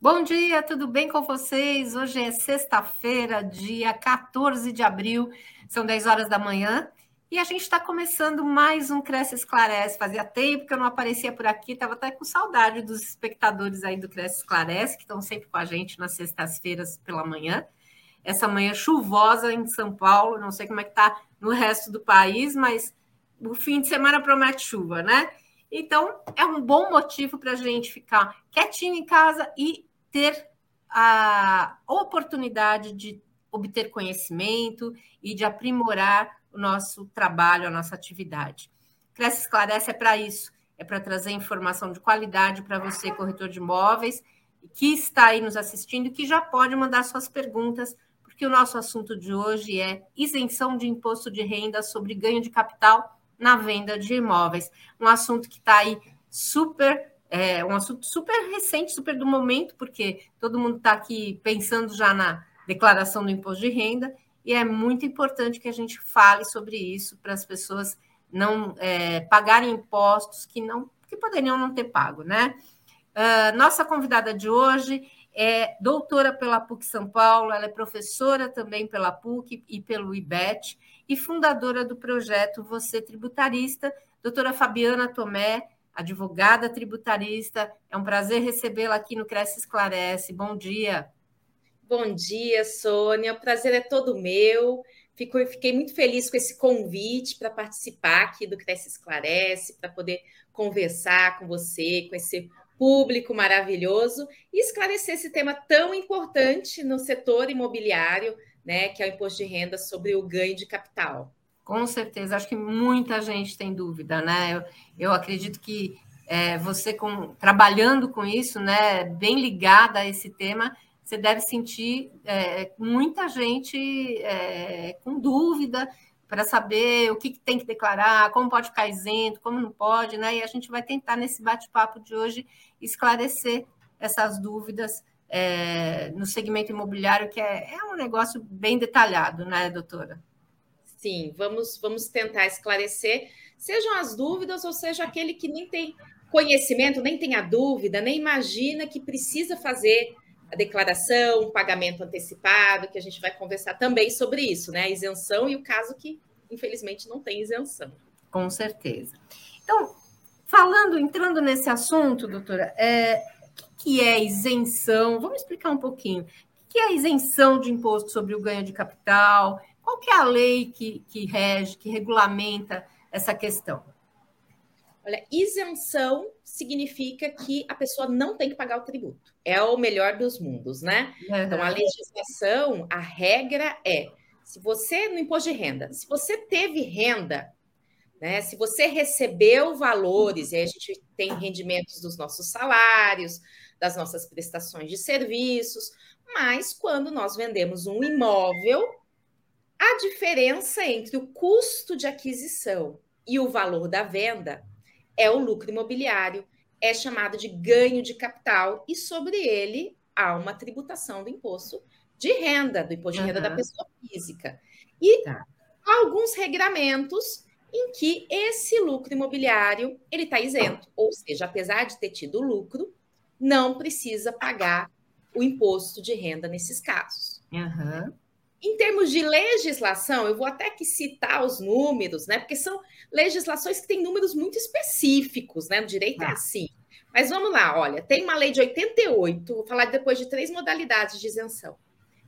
Bom dia, tudo bem com vocês? Hoje é sexta-feira, dia 14 de abril, são 10 horas da manhã e a gente está começando mais um Cresce Esclarece. Fazia tempo que eu não aparecia por aqui, estava até com saudade dos espectadores aí do Cresce Esclarece, que estão sempre com a gente nas sextas-feiras pela manhã. Essa manhã chuvosa em São Paulo, não sei como é que está no resto do país, mas o fim de semana promete chuva, né? Então, é um bom motivo para a gente ficar quietinho em casa e ter a oportunidade de obter conhecimento e de aprimorar o nosso trabalho, a nossa atividade. Cresce Esclarece é para isso, é para trazer informação de qualidade para você, corretor de imóveis, que está aí nos assistindo que já pode mandar suas perguntas, porque o nosso assunto de hoje é isenção de imposto de renda sobre ganho de capital na venda de imóveis. Um assunto que está aí super é um assunto super recente, super do momento, porque todo mundo está aqui pensando já na declaração do imposto de renda, e é muito importante que a gente fale sobre isso para as pessoas não é, pagarem impostos que não que poderiam não ter pago, né? Uh, nossa convidada de hoje é doutora pela PUC São Paulo, ela é professora também pela PUC e pelo IBET e fundadora do projeto Você Tributarista, doutora Fabiana Tomé, advogada tributarista. É um prazer recebê-la aqui no Cresce Esclarece. Bom dia. Bom dia, Sônia. O prazer é todo meu. Fico, fiquei muito feliz com esse convite para participar aqui do Cresce Esclarece, para poder conversar com você, com esse público maravilhoso e esclarecer esse tema tão importante no setor imobiliário, né, que é o imposto de renda sobre o ganho de capital. Com certeza, acho que muita gente tem dúvida, né? Eu, eu acredito que é, você com, trabalhando com isso, né, bem ligada a esse tema, você deve sentir é, muita gente é, com dúvida para saber o que, que, tem que declarar, como pode ficar isento, como não pode, né? E a gente vai tentar nesse bate-papo de hoje esclarecer essas dúvidas é, no segmento imobiliário, que é, é um negócio bem detalhado, né, doutora? Sim, vamos, vamos tentar esclarecer, sejam as dúvidas ou seja aquele que nem tem conhecimento, nem tem a dúvida, nem imagina que precisa fazer a declaração, o pagamento antecipado, que a gente vai conversar também sobre isso, né? A isenção e o caso que, infelizmente, não tem isenção. Com certeza. Então, falando, entrando nesse assunto, doutora, é, o que é isenção? Vamos explicar um pouquinho. O que é isenção de imposto sobre o ganho de capital? Qual que é a lei que, que rege, que regulamenta essa questão? Olha, isenção significa que a pessoa não tem que pagar o tributo. É o melhor dos mundos, né? Uhum. Então, a legislação, a regra é: se você, no imposto de renda, se você teve renda, né? Se você recebeu valores, e aí a gente tem rendimentos dos nossos salários, das nossas prestações de serviços, mas quando nós vendemos um imóvel, a diferença entre o custo de aquisição e o valor da venda é o lucro imobiliário, é chamado de ganho de capital, e sobre ele há uma tributação do imposto de renda, do imposto de renda da pessoa física. E tá. há alguns regramentos em que esse lucro imobiliário ele está isento, ou seja, apesar de ter tido lucro, não precisa pagar o imposto de renda nesses casos. Uhum. Em termos de legislação, eu vou até que citar os números, né? Porque são legislações que têm números muito específicos, né? O direito é ah. é assim. Mas vamos lá, olha, tem uma lei de 88, vou falar depois de três modalidades de isenção.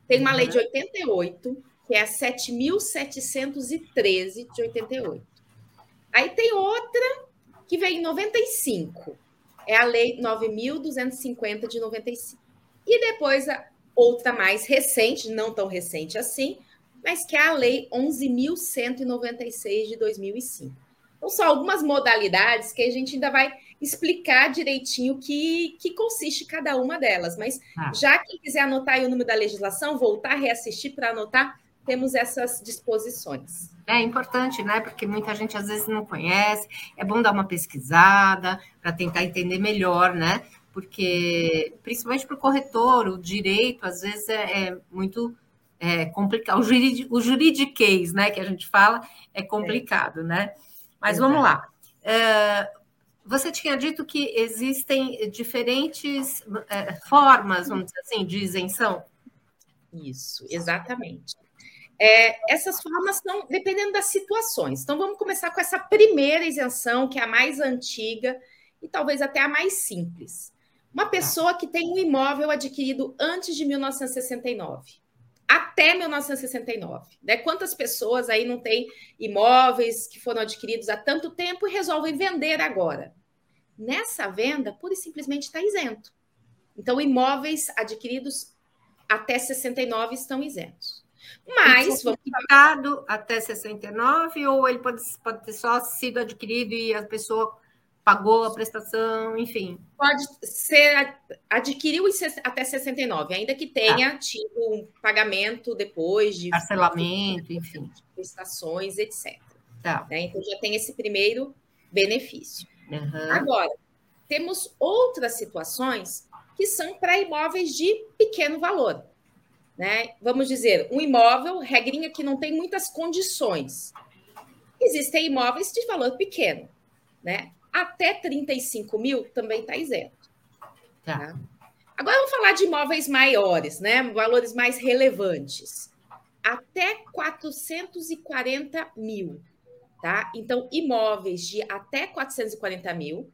Tem uma uhum. lei de 88, que é a 7.713 de 88. Aí tem outra que vem em 95, é a lei 9.250 de 95. E depois a outra mais recente, não tão recente assim, mas que é a Lei 11.196 de 2005. Então, são algumas modalidades que a gente ainda vai explicar direitinho que, que consiste cada uma delas. Mas ah. já quem quiser anotar aí o número da legislação, voltar reassistir para anotar, temos essas disposições. É importante, né? Porque muita gente às vezes não conhece. É bom dar uma pesquisada para tentar entender melhor, né? Porque principalmente para o corretor, o direito às vezes é, é muito é, complicado. O, jurid, o juridiquês, né, que a gente fala, é complicado, é. né? Mas vamos lá. É, você tinha dito que existem diferentes é, formas, vamos dizer assim, de isenção? Isso, exatamente. É, essas formas são dependendo das situações. Então, vamos começar com essa primeira isenção, que é a mais antiga e talvez até a mais simples. Uma pessoa que tem um imóvel adquirido antes de 1969, até 1969. Né? Quantas pessoas aí não têm imóveis que foram adquiridos há tanto tempo e resolvem vender agora? Nessa venda, pura e simplesmente está isento. Então, imóveis adquiridos até 69 estão isentos. Mas vamos até 69 ou ele pode, pode ter só sido adquirido e a pessoa pagou a prestação, enfim. Pode ser adquiriu até 69, ainda que tenha tá. tido um pagamento depois de parcelamento, enfim, prestações, etc. Tá. Né? Então já tem esse primeiro benefício. Uhum. Agora, temos outras situações que são para imóveis de pequeno valor né? Vamos dizer, um imóvel, regrinha que não tem muitas condições. Existem imóveis de valor pequeno, né? Até 35 mil também está isento. Tá. tá? Agora vamos falar de imóveis maiores, né? Valores mais relevantes. Até 440 mil, tá? Então, imóveis de até 440 mil,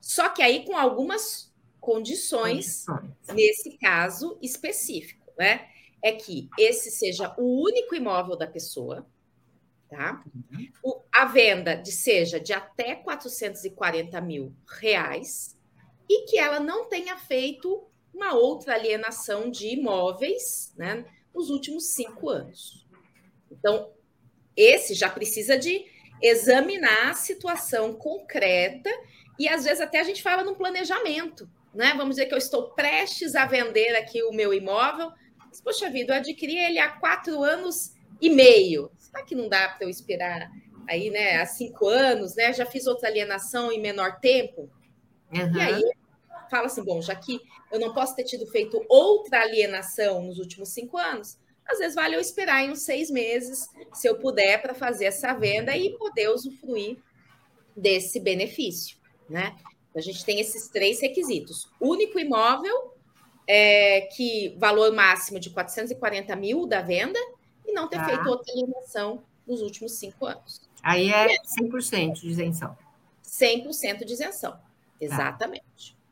só que aí com algumas condições, condições. nesse caso específico, né? é que esse seja o único imóvel da pessoa, tá? Uhum. O, a venda de seja de até 440 mil reais e que ela não tenha feito uma outra alienação de imóveis, né, nos últimos cinco anos. Então, esse já precisa de examinar a situação concreta e às vezes até a gente fala num planejamento, né? Vamos dizer que eu estou prestes a vender aqui o meu imóvel, mas, poxa vida, eu adquiri ele há quatro anos e meio. Será que não dá para eu esperar aí, né, há cinco anos, né? Já fiz outra alienação em menor tempo. Uhum. E aí fala assim, bom, já que eu não posso ter tido feito outra alienação nos últimos cinco anos, às vezes vale eu esperar em uns seis meses, se eu puder, para fazer essa venda e poder usufruir desse benefício, né? A gente tem esses três requisitos: único imóvel, é, que valor máximo de 440 mil da venda e não ter tá. feito outra alienação nos últimos cinco anos. Aí é 100% de isenção. 100% de isenção, tá. exatamente. Tá.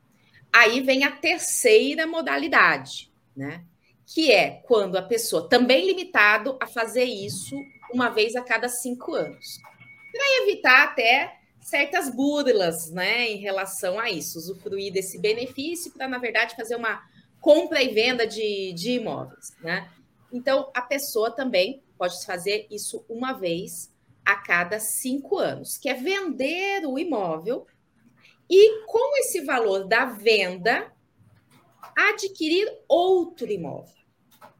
Aí vem a terceira modalidade, né? Que é quando a pessoa também limitado a fazer isso uma vez a cada cinco anos. Para evitar até certas burlas, né, em relação a isso, usufruir desse benefício para, na verdade, fazer uma compra e venda de, de imóveis, né? Então, a pessoa também pode fazer isso uma vez a cada cinco anos, que é vender o imóvel e, com esse valor da venda, adquirir outro imóvel.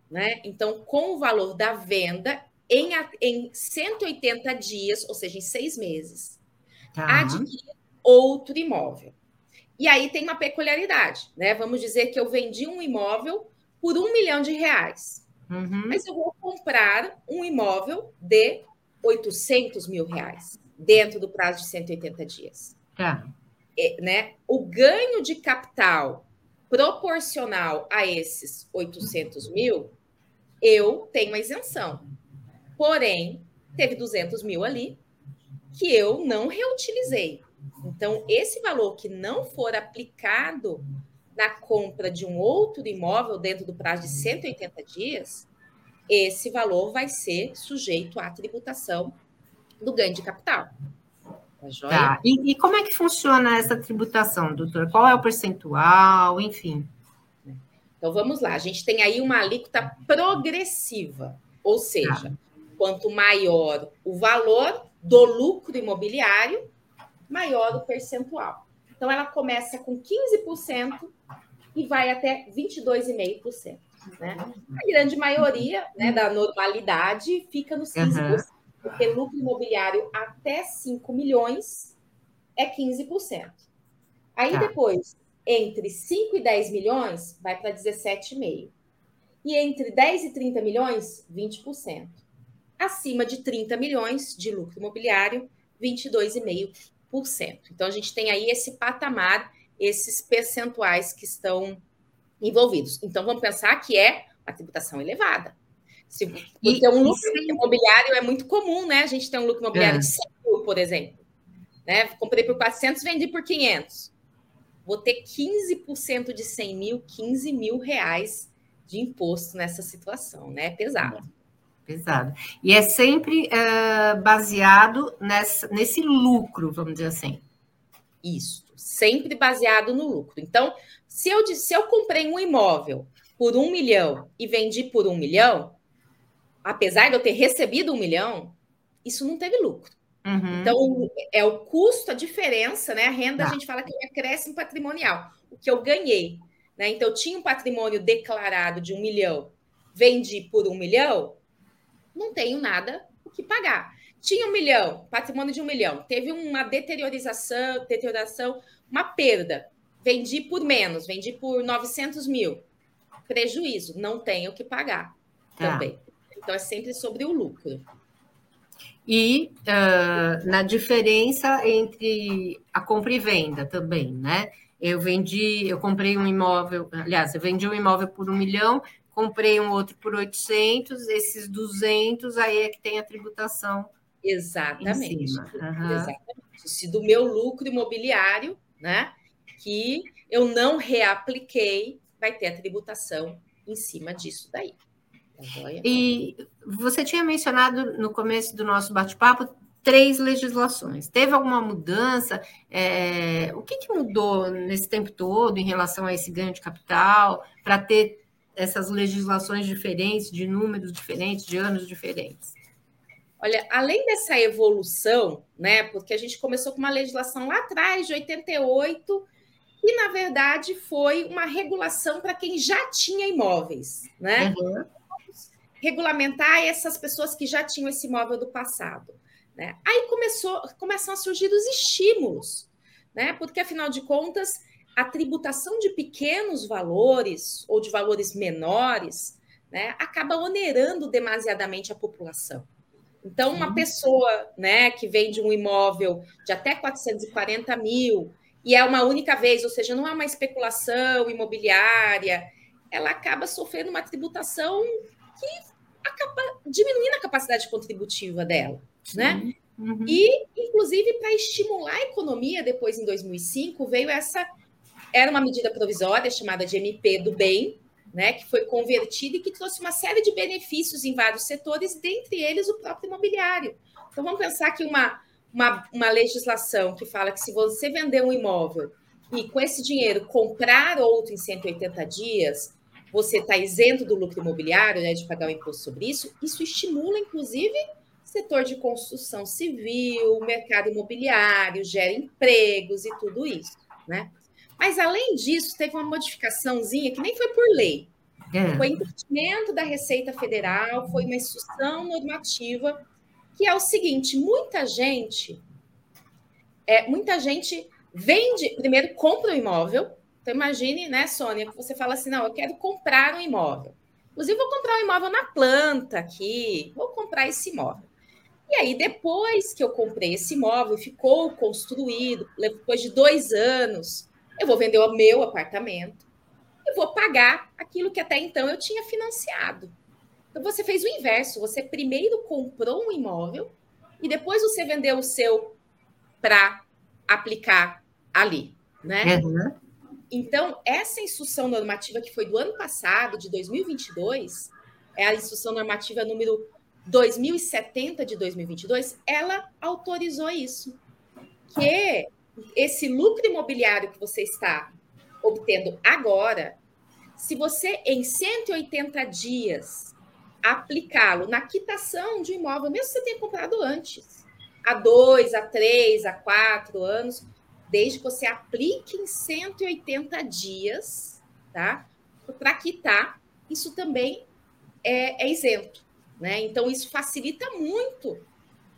Né? Então, com o valor da venda, em, em 180 dias, ou seja, em seis meses, tá. adquirir outro imóvel. E aí tem uma peculiaridade, né? Vamos dizer que eu vendi um imóvel por um milhão de reais. Uhum. Mas eu vou comprar um imóvel de 800 mil reais dentro do prazo de 180 dias. Tá. É, né? O ganho de capital proporcional a esses 800 mil, eu tenho a isenção. Porém, teve 200 mil ali que eu não reutilizei. Então, esse valor que não for aplicado na compra de um outro imóvel dentro do prazo de 180 dias, esse valor vai ser sujeito à tributação do ganho de capital. Tá, tá. E, e, como é que funciona essa tributação, doutora? Qual é o percentual, enfim? Então vamos lá, a gente tem aí uma alíquota progressiva, ou seja, tá. quanto maior o valor do lucro imobiliário, maior o percentual. Então, ela começa com 15% e vai até 22,5%. Né? A grande maioria né, da normalidade fica nos 15%, uhum. porque lucro imobiliário até 5 milhões é 15%. Aí tá. depois, entre 5 e 10 milhões, vai para 17,5%. E entre 10 e 30 milhões, 20%. Acima de 30 milhões de lucro imobiliário, 22,5%. Então, a gente tem aí esse patamar, esses percentuais que estão envolvidos. Então, vamos pensar que é uma tributação elevada. Se, porque um lucro imobiliário é muito comum, né? A gente tem um lucro imobiliário é. de 100 mil, por exemplo. Né? Comprei por 400, vendi por 500. Vou ter 15% de 100 mil, 15 mil reais de imposto nessa situação, né? É pesado. Pesado. E é sempre uh, baseado nessa, nesse lucro, vamos dizer assim. Isso, sempre baseado no lucro. Então, se eu, se eu comprei um imóvel por um milhão e vendi por um milhão, apesar de eu ter recebido um milhão, isso não teve lucro. Uhum. Então, é o custo, a diferença, né? A renda, tá. a gente fala que é acréscimo patrimonial. O que eu ganhei. Né? Então, eu tinha um patrimônio declarado de um milhão, vendi por um milhão, não tenho nada o que pagar. Tinha um milhão, patrimônio de um milhão, teve uma deteriorização, deterioração, uma perda. Vendi por menos, vendi por 900 mil. Prejuízo, não tenho o que pagar tá. também. Então, é sempre sobre o lucro. E uh, na diferença entre a compra e venda também, né? Eu vendi, eu comprei um imóvel, aliás, eu vendi um imóvel por um milhão, comprei um outro por 800, esses 200, aí é que tem a tributação. Exatamente. Uhum. Exatamente. Se do meu lucro imobiliário, né, que eu não reapliquei, vai ter a tributação em cima disso daí. Tá e você tinha mencionado no começo do nosso bate-papo três legislações. Teve alguma mudança? É, o que, que, mudou nesse tempo todo em relação a esse ganho de capital para ter essas legislações diferentes, de números diferentes, de anos diferentes? Olha, além dessa evolução, né, porque a gente começou com uma legislação lá atrás, de 88, e na verdade foi uma regulação para quem já tinha imóveis, né? Uhum. Regulamentar essas pessoas que já tinham esse imóvel do passado. Né? Aí começou, começam a surgir os estímulos, né? Porque afinal de contas, a tributação de pequenos valores ou de valores menores né, acaba onerando demasiadamente a população. Então, uma pessoa né, que vende um imóvel de até 440 mil e é uma única vez, ou seja, não é uma especulação imobiliária, ela acaba sofrendo uma tributação que acaba diminuindo a capacidade contributiva dela, né? Uhum. E, inclusive, para estimular a economia, depois em 2005, veio essa era uma medida provisória chamada de MP do Bem, né, que foi convertida e que trouxe uma série de benefícios em vários setores, dentre eles o próprio imobiliário. Então, vamos pensar que uma, uma, uma legislação que fala que se você vender um imóvel e com esse dinheiro comprar outro em 180 dias, você está isento do lucro imobiliário, né, de pagar o imposto sobre isso, isso estimula, inclusive, setor de construção civil, mercado imobiliário, gera empregos e tudo isso, né? Mas, além disso, teve uma modificaçãozinha que nem foi por lei. É. Foi entendimento da Receita Federal, foi uma instrução normativa, que é o seguinte: muita gente, é, muita gente vende, primeiro compra o um imóvel. Então, imagine, né, Sônia, que você fala assim: não, eu quero comprar um imóvel. Inclusive, vou comprar um imóvel na planta aqui, vou comprar esse imóvel. E aí, depois que eu comprei esse imóvel, ficou construído, depois de dois anos, eu vou vender o meu apartamento e vou pagar aquilo que até então eu tinha financiado. Então você fez o inverso, você primeiro comprou um imóvel e depois você vendeu o seu para aplicar ali, né? Uhum. Então, essa instrução normativa que foi do ano passado, de 2022, é a instrução normativa número 2070 de 2022, ela autorizou isso. Que esse lucro imobiliário que você está obtendo agora, se você em 180 dias aplicá-lo na quitação de um imóvel, mesmo que você tenha comprado antes, há dois, há três, há quatro anos, desde que você aplique em 180 dias, tá? Para quitar, isso também é, é isento, né? Então, isso facilita muito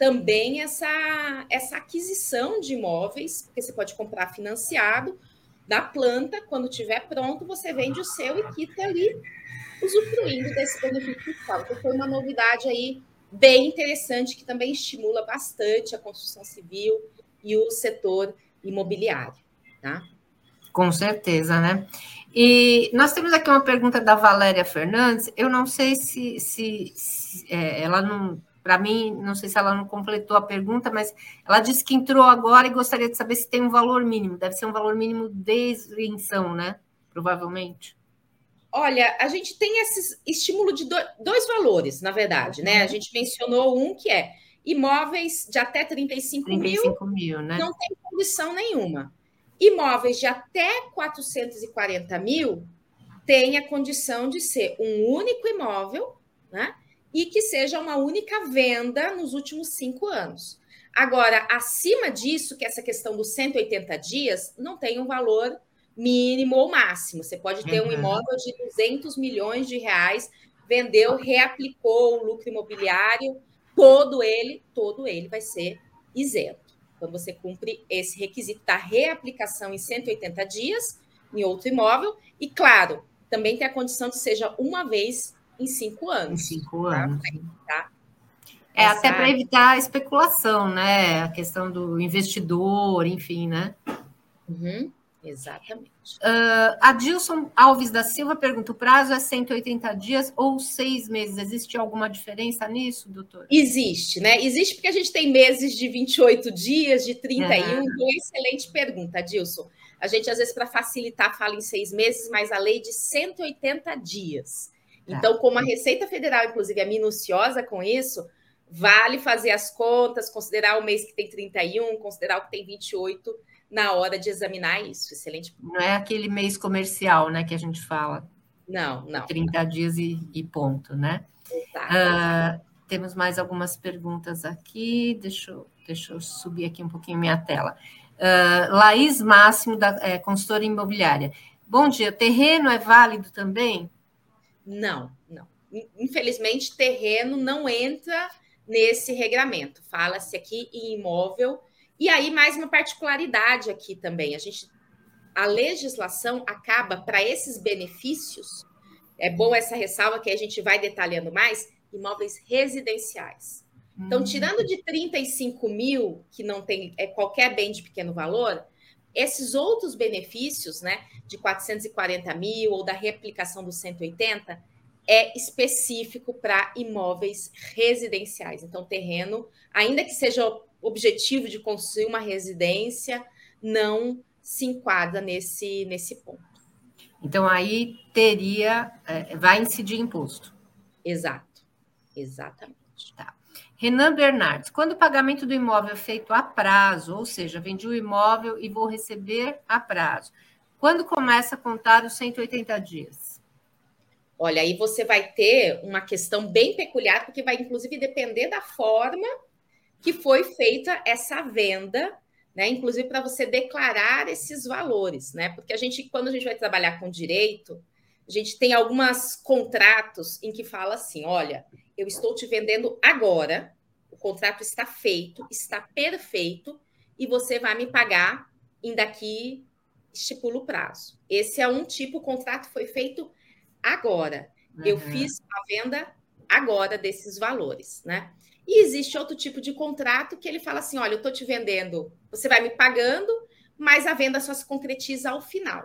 também essa, essa aquisição de imóveis, porque você pode comprar financiado da planta, quando tiver pronto, você vende o seu e quita ali, usufruindo desse benefício fiscal. Então, foi uma novidade aí bem interessante, que também estimula bastante a construção civil e o setor imobiliário, tá? Com certeza, né? E nós temos aqui uma pergunta da Valéria Fernandes. Eu não sei se, se, se é, ela não, para mim, não sei se ela não completou a pergunta, mas ela disse que entrou agora e gostaria de saber se tem um valor mínimo. Deve ser um valor mínimo de isenção, né? Provavelmente. Olha, a gente tem esse estímulo de dois valores, na verdade, né? A gente mencionou um que é imóveis de até 35, 35 mil, mil né? não tem condição nenhuma. Imóveis de até 440 mil tem a condição de ser um único imóvel, né? E que seja uma única venda nos últimos cinco anos. Agora, acima disso, que essa questão dos 180 dias, não tem um valor mínimo ou máximo. Você pode ter uhum. um imóvel de 200 milhões de reais, vendeu, reaplicou o lucro imobiliário, todo ele, todo ele vai ser isento. Quando você cumpre esse requisito da reaplicação em 180 dias em outro imóvel, e claro, também tem a condição de seja uma vez em cinco anos. Em cinco tá? anos. Tá? É, Essa... até para evitar a especulação, né? A questão do investidor, enfim, né? Uhum. Exatamente. Uh, Adilson Alves da Silva pergunta: o prazo é 180 dias ou seis meses? Existe alguma diferença nisso, doutor? Existe, né? Existe porque a gente tem meses de 28 dias, de 31. Uhum. Então, excelente pergunta, Adilson. A gente, às vezes, para facilitar, fala em seis meses, mas a lei de 180 dias. Tá. Então, como a Receita Federal, inclusive, é minuciosa com isso, vale fazer as contas, considerar o mês que tem 31, considerar o que tem 28 na hora de examinar isso. Excelente. Não é aquele mês comercial, né, que a gente fala. Não, não. 30 dias e, e ponto, né? Uh, temos mais algumas perguntas aqui. Deixa eu, deixa eu subir aqui um pouquinho minha tela. Uh, Laís Máximo, da é, consultora imobiliária. Bom dia, terreno é válido também? Não, não. Infelizmente, terreno não entra nesse regramento. Fala-se aqui em imóvel e aí, mais uma particularidade aqui também: a gente, a legislação acaba para esses benefícios. É bom essa ressalva que a gente vai detalhando mais imóveis residenciais. Então, hum. tirando de 35 mil, que não tem é, qualquer bem de pequeno valor, esses outros benefícios, né, de 440 mil ou da reaplicação dos 180, é específico para imóveis residenciais. Então, terreno, ainda que seja objetivo de construir uma residência não se enquadra nesse, nesse ponto. Então, aí teria, é, vai incidir imposto. Exato, exatamente. Tá. Renan Bernardes, quando o pagamento do imóvel é feito a prazo, ou seja, vendi o imóvel e vou receber a prazo, quando começa a contar os 180 dias? Olha, aí você vai ter uma questão bem peculiar, porque vai inclusive depender da forma que foi feita essa venda, né? Inclusive para você declarar esses valores, né? Porque a gente, quando a gente vai trabalhar com direito, a gente tem alguns contratos em que fala assim: olha, eu estou te vendendo agora, o contrato está feito, está perfeito, e você vai me pagar em daqui estipula o prazo. Esse é um tipo, o contrato foi feito agora. Uhum. Eu fiz a venda agora desses valores, né? E existe outro tipo de contrato que ele fala assim: olha, eu estou te vendendo, você vai me pagando, mas a venda só se concretiza ao final.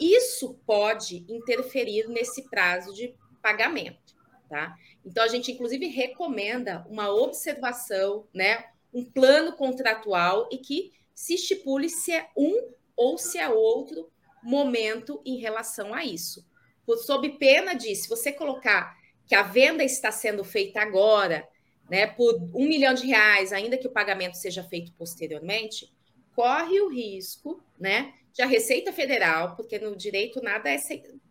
Isso pode interferir nesse prazo de pagamento, tá? Então a gente inclusive recomenda uma observação, né, um plano contratual e que se estipule se é um ou se é outro momento em relação a isso. Sob pena de, se você colocar que a venda está sendo feita agora né, por um milhão de reais, ainda que o pagamento seja feito posteriormente, corre o risco né, de a Receita Federal, porque no direito nada é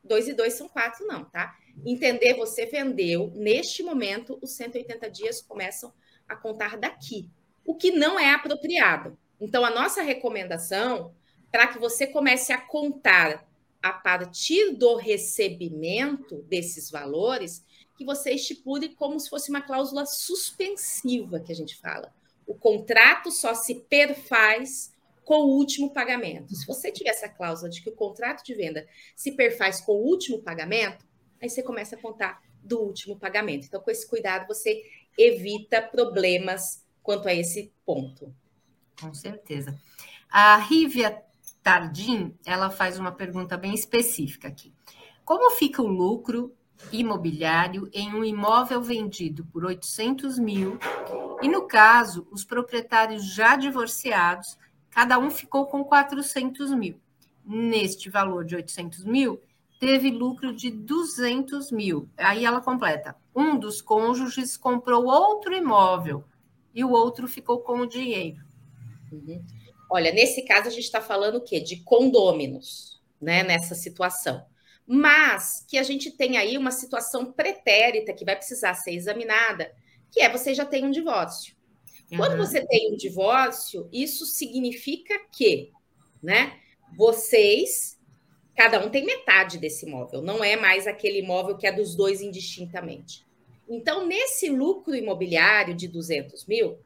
dois e dois são quatro, não, tá? Entender você vendeu, neste momento, os 180 dias começam a contar daqui, o que não é apropriado. Então, a nossa recomendação para que você comece a contar a partir do recebimento desses valores que você estipule como se fosse uma cláusula suspensiva que a gente fala. O contrato só se perfaz com o último pagamento. Se você tiver essa cláusula de que o contrato de venda se perfaz com o último pagamento, aí você começa a contar do último pagamento. Então, com esse cuidado, você evita problemas quanto a esse ponto. Com certeza. A Rívia Tardim, ela faz uma pergunta bem específica aqui. Como fica o lucro imobiliário em um imóvel vendido por 800 mil e, no caso, os proprietários já divorciados, cada um ficou com 400 mil. Neste valor de 800 mil, teve lucro de 200 mil. Aí ela completa: um dos cônjuges comprou outro imóvel e o outro ficou com o dinheiro. Uhum. Olha, nesse caso a gente está falando o quê? De condôminos, né? Nessa situação. Mas que a gente tem aí uma situação pretérita que vai precisar ser examinada, que é você já tem um divórcio. Uhum. Quando você tem um divórcio, isso significa que, né? Vocês cada um tem metade desse imóvel, não é mais aquele imóvel que é dos dois indistintamente. Então, nesse lucro imobiliário de 200 mil,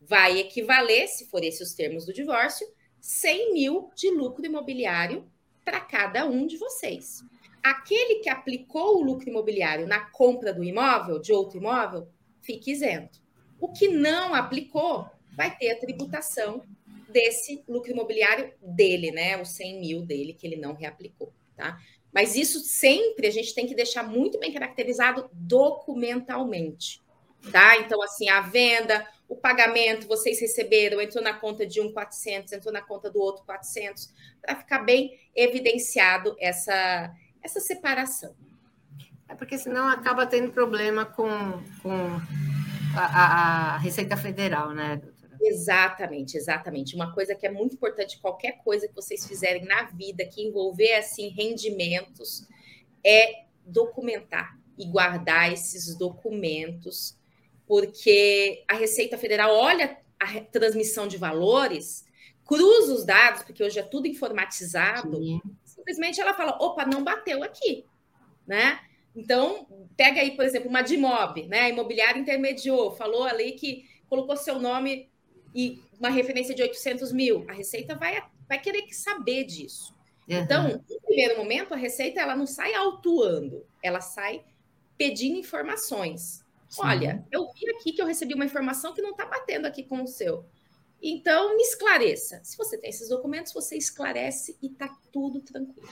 vai equivaler, se for esses os termos do divórcio, 100 mil de lucro imobiliário para cada um de vocês. Aquele que aplicou o lucro imobiliário na compra do imóvel, de outro imóvel, fique isento. O que não aplicou vai ter a tributação desse lucro imobiliário dele, né? Os 100 mil dele que ele não reaplicou, tá? Mas isso sempre a gente tem que deixar muito bem caracterizado documentalmente, tá? Então, assim, a venda, o pagamento, vocês receberam, entrou na conta de um 400, entrou na conta do outro 400, para ficar bem evidenciado essa, essa separação. É porque senão acaba tendo problema com, com a, a Receita Federal, né? Exatamente, exatamente. Uma coisa que é muito importante, qualquer coisa que vocês fizerem na vida que envolver assim rendimentos, é documentar e guardar esses documentos, porque a Receita Federal olha a transmissão de valores, cruza os dados, porque hoje é tudo informatizado, Sim. simplesmente ela fala: opa, não bateu aqui, né? Então, pega aí, por exemplo, uma DIMOB, né? A imobiliária intermediou, falou ali que colocou seu nome e uma referência de 800 mil, a Receita vai, vai querer saber disso. Uhum. Então, no primeiro momento, a Receita ela não sai autuando, ela sai pedindo informações. Sim. Olha, eu vi aqui que eu recebi uma informação que não está batendo aqui com o seu. Então, me esclareça. Se você tem esses documentos, você esclarece e está tudo tranquilo.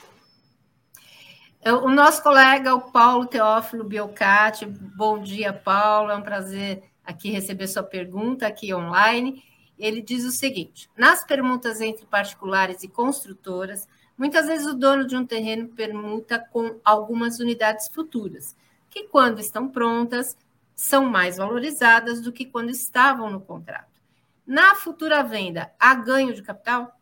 O nosso colega, o Paulo Teófilo Biocati, bom dia, Paulo, é um prazer aqui receber sua pergunta aqui online ele diz o seguinte: nas permutas entre particulares e construtoras, muitas vezes o dono de um terreno permuta com algumas unidades futuras, que, quando estão prontas, são mais valorizadas do que quando estavam no contrato. Na futura venda, há ganho de capital?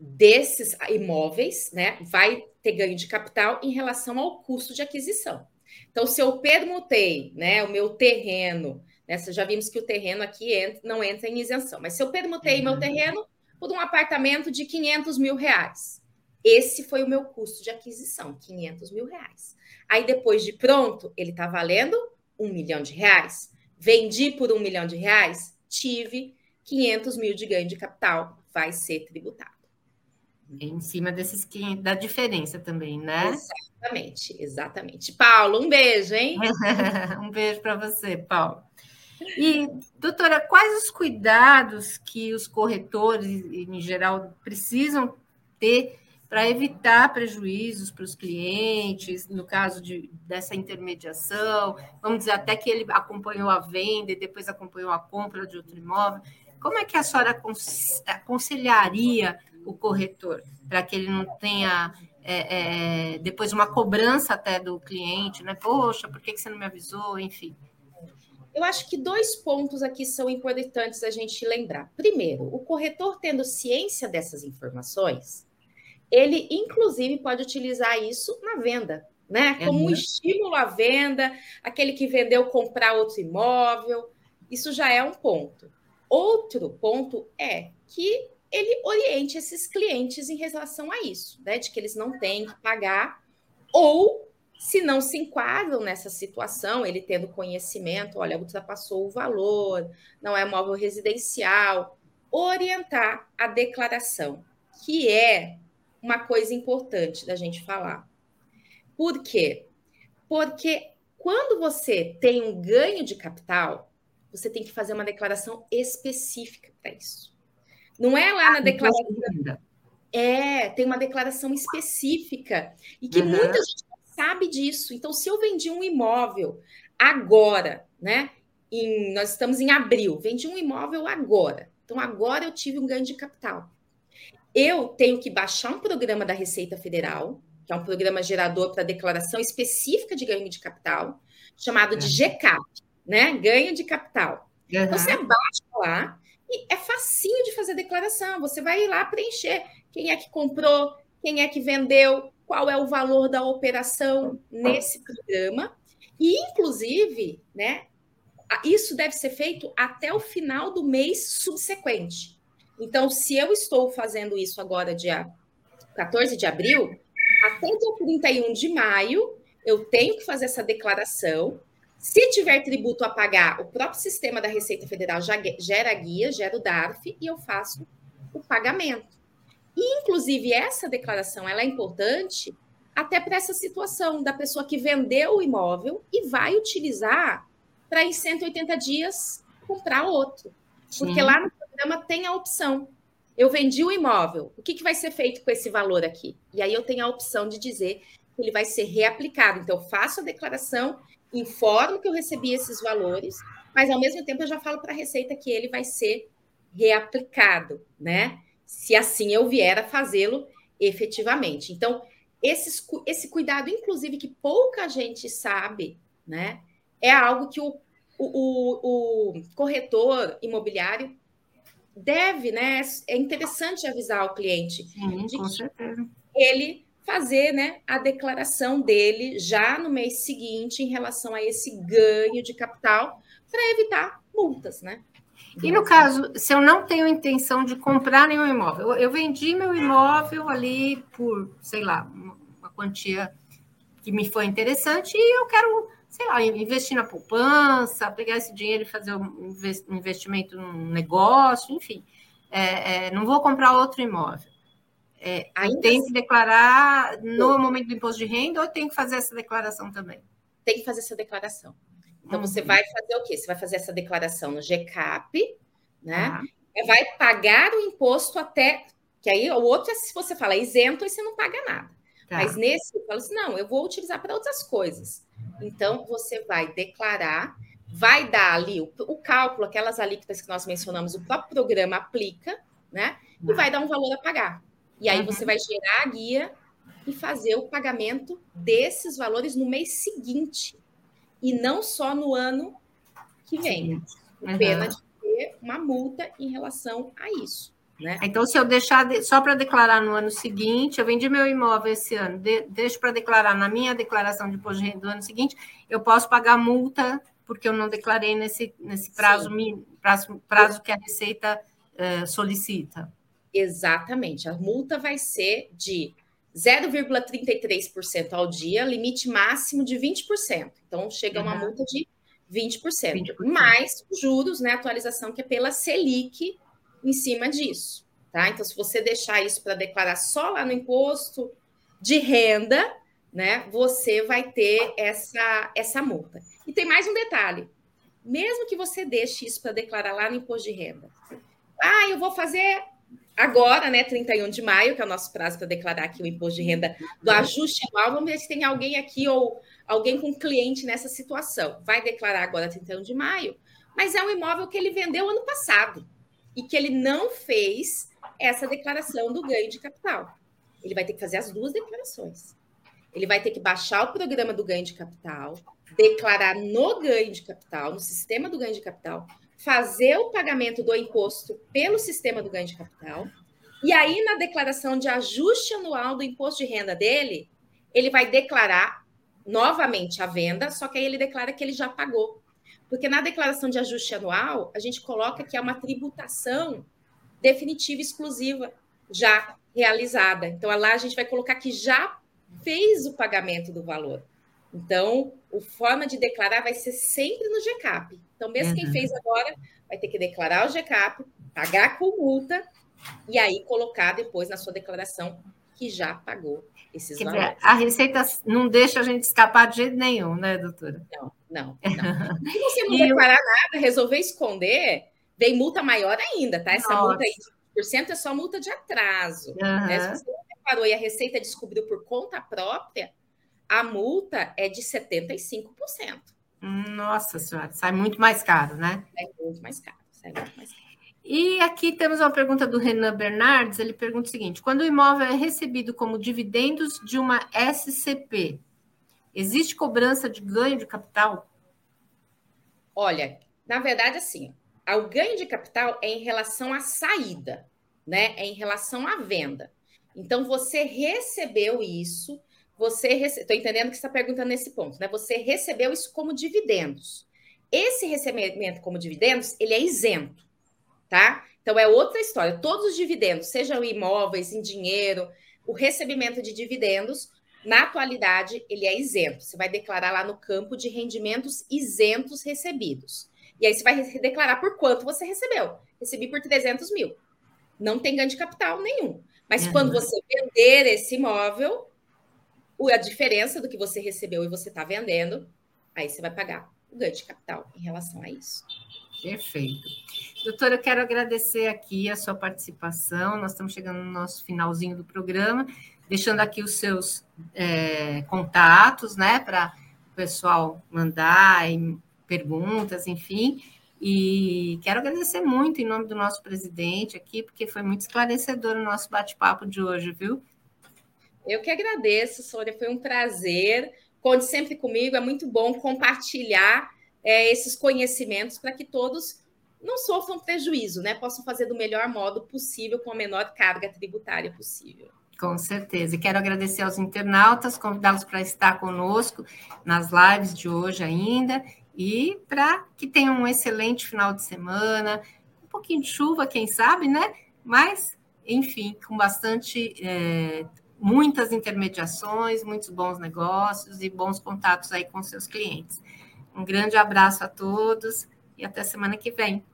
Desses imóveis, né, vai ter ganho de capital em relação ao custo de aquisição. Então, se eu permutei, né, o meu terreno nessa Já vimos que o terreno aqui entra, não entra em isenção. Mas se eu permutei uhum. meu terreno por um apartamento de 500 mil reais, esse foi o meu custo de aquisição, 500 mil reais. Aí depois de pronto, ele está valendo um milhão de reais. Vendi por um milhão de reais, tive 500 mil de ganho de capital, vai ser tributado. Em cima desses 500, da diferença também, né? Exatamente, exatamente. Paulo, um beijo, hein? um beijo para você, Paulo. E, doutora, quais os cuidados que os corretores, em geral, precisam ter para evitar prejuízos para os clientes, no caso de, dessa intermediação, vamos dizer, até que ele acompanhou a venda e depois acompanhou a compra de outro imóvel. Como é que a senhora aconselharia o corretor para que ele não tenha é, é, depois uma cobrança até do cliente, né? Poxa, por que você não me avisou? Enfim. Eu acho que dois pontos aqui são importantes a gente lembrar. Primeiro, o corretor tendo ciência dessas informações, ele inclusive pode utilizar isso na venda, né? Como um estímulo à venda, aquele que vendeu comprar outro imóvel, isso já é um ponto. Outro ponto é que ele oriente esses clientes em relação a isso, né? De que eles não têm que pagar ou se não se enquadram nessa situação, ele tendo conhecimento, olha, ultrapassou o valor, não é móvel residencial, orientar a declaração, que é uma coisa importante da gente falar. Por quê? Porque quando você tem um ganho de capital, você tem que fazer uma declaração específica para isso. Não é lá na declaração. É, tem uma declaração específica e que uhum. muita gente sabe disso. Então, se eu vendi um imóvel agora, né? Em, nós estamos em abril, vendi um imóvel agora. Então, agora eu tive um ganho de capital. Eu tenho que baixar um programa da Receita Federal, que é um programa gerador para declaração específica de ganho de capital, chamado de GCAP, né? Ganho de capital. Uhum. Então, você baixa lá e é facinho de fazer declaração. Você vai ir lá preencher quem é que comprou, quem é que vendeu, qual é o valor da operação nesse programa. E, inclusive, né, isso deve ser feito até o final do mês subsequente. Então, se eu estou fazendo isso agora, dia 14 de abril, até dia 31 de maio, eu tenho que fazer essa declaração. Se tiver tributo a pagar, o próprio sistema da Receita Federal já gera guia, gera o DARF e eu faço o pagamento. E, inclusive, essa declaração ela é importante até para essa situação da pessoa que vendeu o imóvel e vai utilizar para em 180 dias comprar outro. Sim. Porque lá no programa tem a opção. Eu vendi o imóvel, o que, que vai ser feito com esse valor aqui? E aí eu tenho a opção de dizer que ele vai ser reaplicado. Então, eu faço a declaração, informo que eu recebi esses valores, mas ao mesmo tempo eu já falo para a Receita que ele vai ser reaplicado, né? Se assim eu vier a fazê-lo efetivamente. Então, esses, esse cuidado, inclusive, que pouca gente sabe, né? É algo que o, o, o, o corretor imobiliário deve, né? É interessante avisar o cliente Sim, de certeza. ele fazer né, a declaração dele já no mês seguinte em relação a esse ganho de capital para evitar multas, né? E no caso, se eu não tenho intenção de comprar nenhum imóvel, eu, vendi meu imóvel ali por, sei lá, uma quantia que me foi interessante e eu quero, sei lá, investir na poupança, pegar esse dinheiro e fazer um investimento num negócio, enfim. É, é, não vou comprar outro imóvel. É, aí tem que declarar no momento do imposto de renda ou tem que fazer essa declaração também? Tem que fazer essa declaração. Então, você uhum. vai fazer o quê? Você vai fazer essa declaração no GCAP, né? Ah. Vai pagar o imposto até. Que aí o outro é se você fala isento, aí você não paga nada. Tá. Mas nesse, eu falo assim: não, eu vou utilizar para outras coisas. Então, você vai declarar, vai dar ali o, o cálculo, aquelas alíquotas que nós mencionamos, o próprio programa aplica, né? E vai dar um valor a pagar. E aí uhum. você vai gerar a guia e fazer o pagamento desses valores no mês seguinte. E não só no ano que vem. Uhum. Pena de ter uma multa em relação a isso. Né? Então, se eu deixar de, só para declarar no ano seguinte, eu vendi meu imóvel esse ano, de, deixo para declarar na minha declaração de imposto de renda do ano seguinte, eu posso pagar multa porque eu não declarei nesse, nesse prazo, prazo, prazo que a Receita uh, solicita. Exatamente. A multa vai ser de 0,33% ao dia, limite máximo de 20%. Então, chega uma multa de 20%. 20%. Mais juros, né? Atualização que é pela Selic em cima disso. Tá? Então, se você deixar isso para declarar só lá no imposto de renda, né? Você vai ter essa, essa multa. E tem mais um detalhe: mesmo que você deixe isso para declarar lá no imposto de renda, ah, eu vou fazer agora, né, 31 de maio, que é o nosso prazo para declarar aqui o imposto de renda do ajuste anual. Vamos ver se tem alguém aqui ou alguém com cliente nessa situação. Vai declarar agora 31 de maio, mas é um imóvel que ele vendeu ano passado e que ele não fez essa declaração do ganho de capital. Ele vai ter que fazer as duas declarações. Ele vai ter que baixar o programa do ganho de capital, declarar no ganho de capital, no sistema do ganho de capital, fazer o pagamento do imposto pelo sistema do ganho de capital. E aí, na declaração de ajuste anual do imposto de renda dele, ele vai declarar novamente a venda, só que aí ele declara que ele já pagou. Porque na declaração de ajuste anual, a gente coloca que é uma tributação definitiva exclusiva já realizada. Então, lá a gente vai colocar que já fez o pagamento do valor. Então, a forma de declarar vai ser sempre no GCAP. Então, mesmo uhum. quem fez agora vai ter que declarar o GCAP, pagar com multa e aí colocar depois na sua declaração que já pagou esses Quer valores. Dizer, a Receita não deixa a gente escapar de jeito nenhum, né, doutora? Não, não, não. Se você não declarar nada, resolver esconder, vem multa maior ainda, tá? Essa Nossa. multa aí de 1% é só multa de atraso. Uhum. Né? Se você não declarou e a Receita descobriu por conta própria, a multa é de 75%. Nossa senhora, sai muito mais caro, né? Sai muito mais caro, sai muito mais caro. E aqui temos uma pergunta do Renan Bernardes. Ele pergunta o seguinte: quando o imóvel é recebido como dividendos de uma SCP, existe cobrança de ganho de capital? Olha, na verdade, assim, o ganho de capital é em relação à saída, né? É em relação à venda. Então, você recebeu isso, você estou entendendo que você está perguntando nesse ponto, né? Você recebeu isso como dividendos. Esse recebimento como dividendos, ele é isento tá? Então é outra história. Todos os dividendos, sejam imóveis, em dinheiro, o recebimento de dividendos, na atualidade, ele é isento. Você vai declarar lá no campo de rendimentos isentos recebidos. E aí você vai declarar por quanto você recebeu. Recebi por 300 mil. Não tem ganho de capital nenhum. Mas uhum. quando você vender esse imóvel, a diferença do que você recebeu e você está vendendo, aí você vai pagar o ganho de capital em relação a isso. Perfeito. Doutora, eu quero agradecer aqui a sua participação. Nós estamos chegando no nosso finalzinho do programa, deixando aqui os seus é, contatos, né, para o pessoal mandar perguntas, enfim. E quero agradecer muito em nome do nosso presidente aqui, porque foi muito esclarecedor o nosso bate-papo de hoje, viu? Eu que agradeço, Sônia, foi um prazer. Conte sempre comigo, é muito bom compartilhar é, esses conhecimentos para que todos não sofram prejuízo, né? Possam fazer do melhor modo possível, com a menor carga tributária possível. Com certeza. E quero agradecer aos internautas, convidá-los para estar conosco nas lives de hoje ainda e para que tenham um excelente final de semana, um pouquinho de chuva, quem sabe, né? Mas, enfim, com bastante, é, muitas intermediações, muitos bons negócios e bons contatos aí com seus clientes. Um grande abraço a todos e até semana que vem.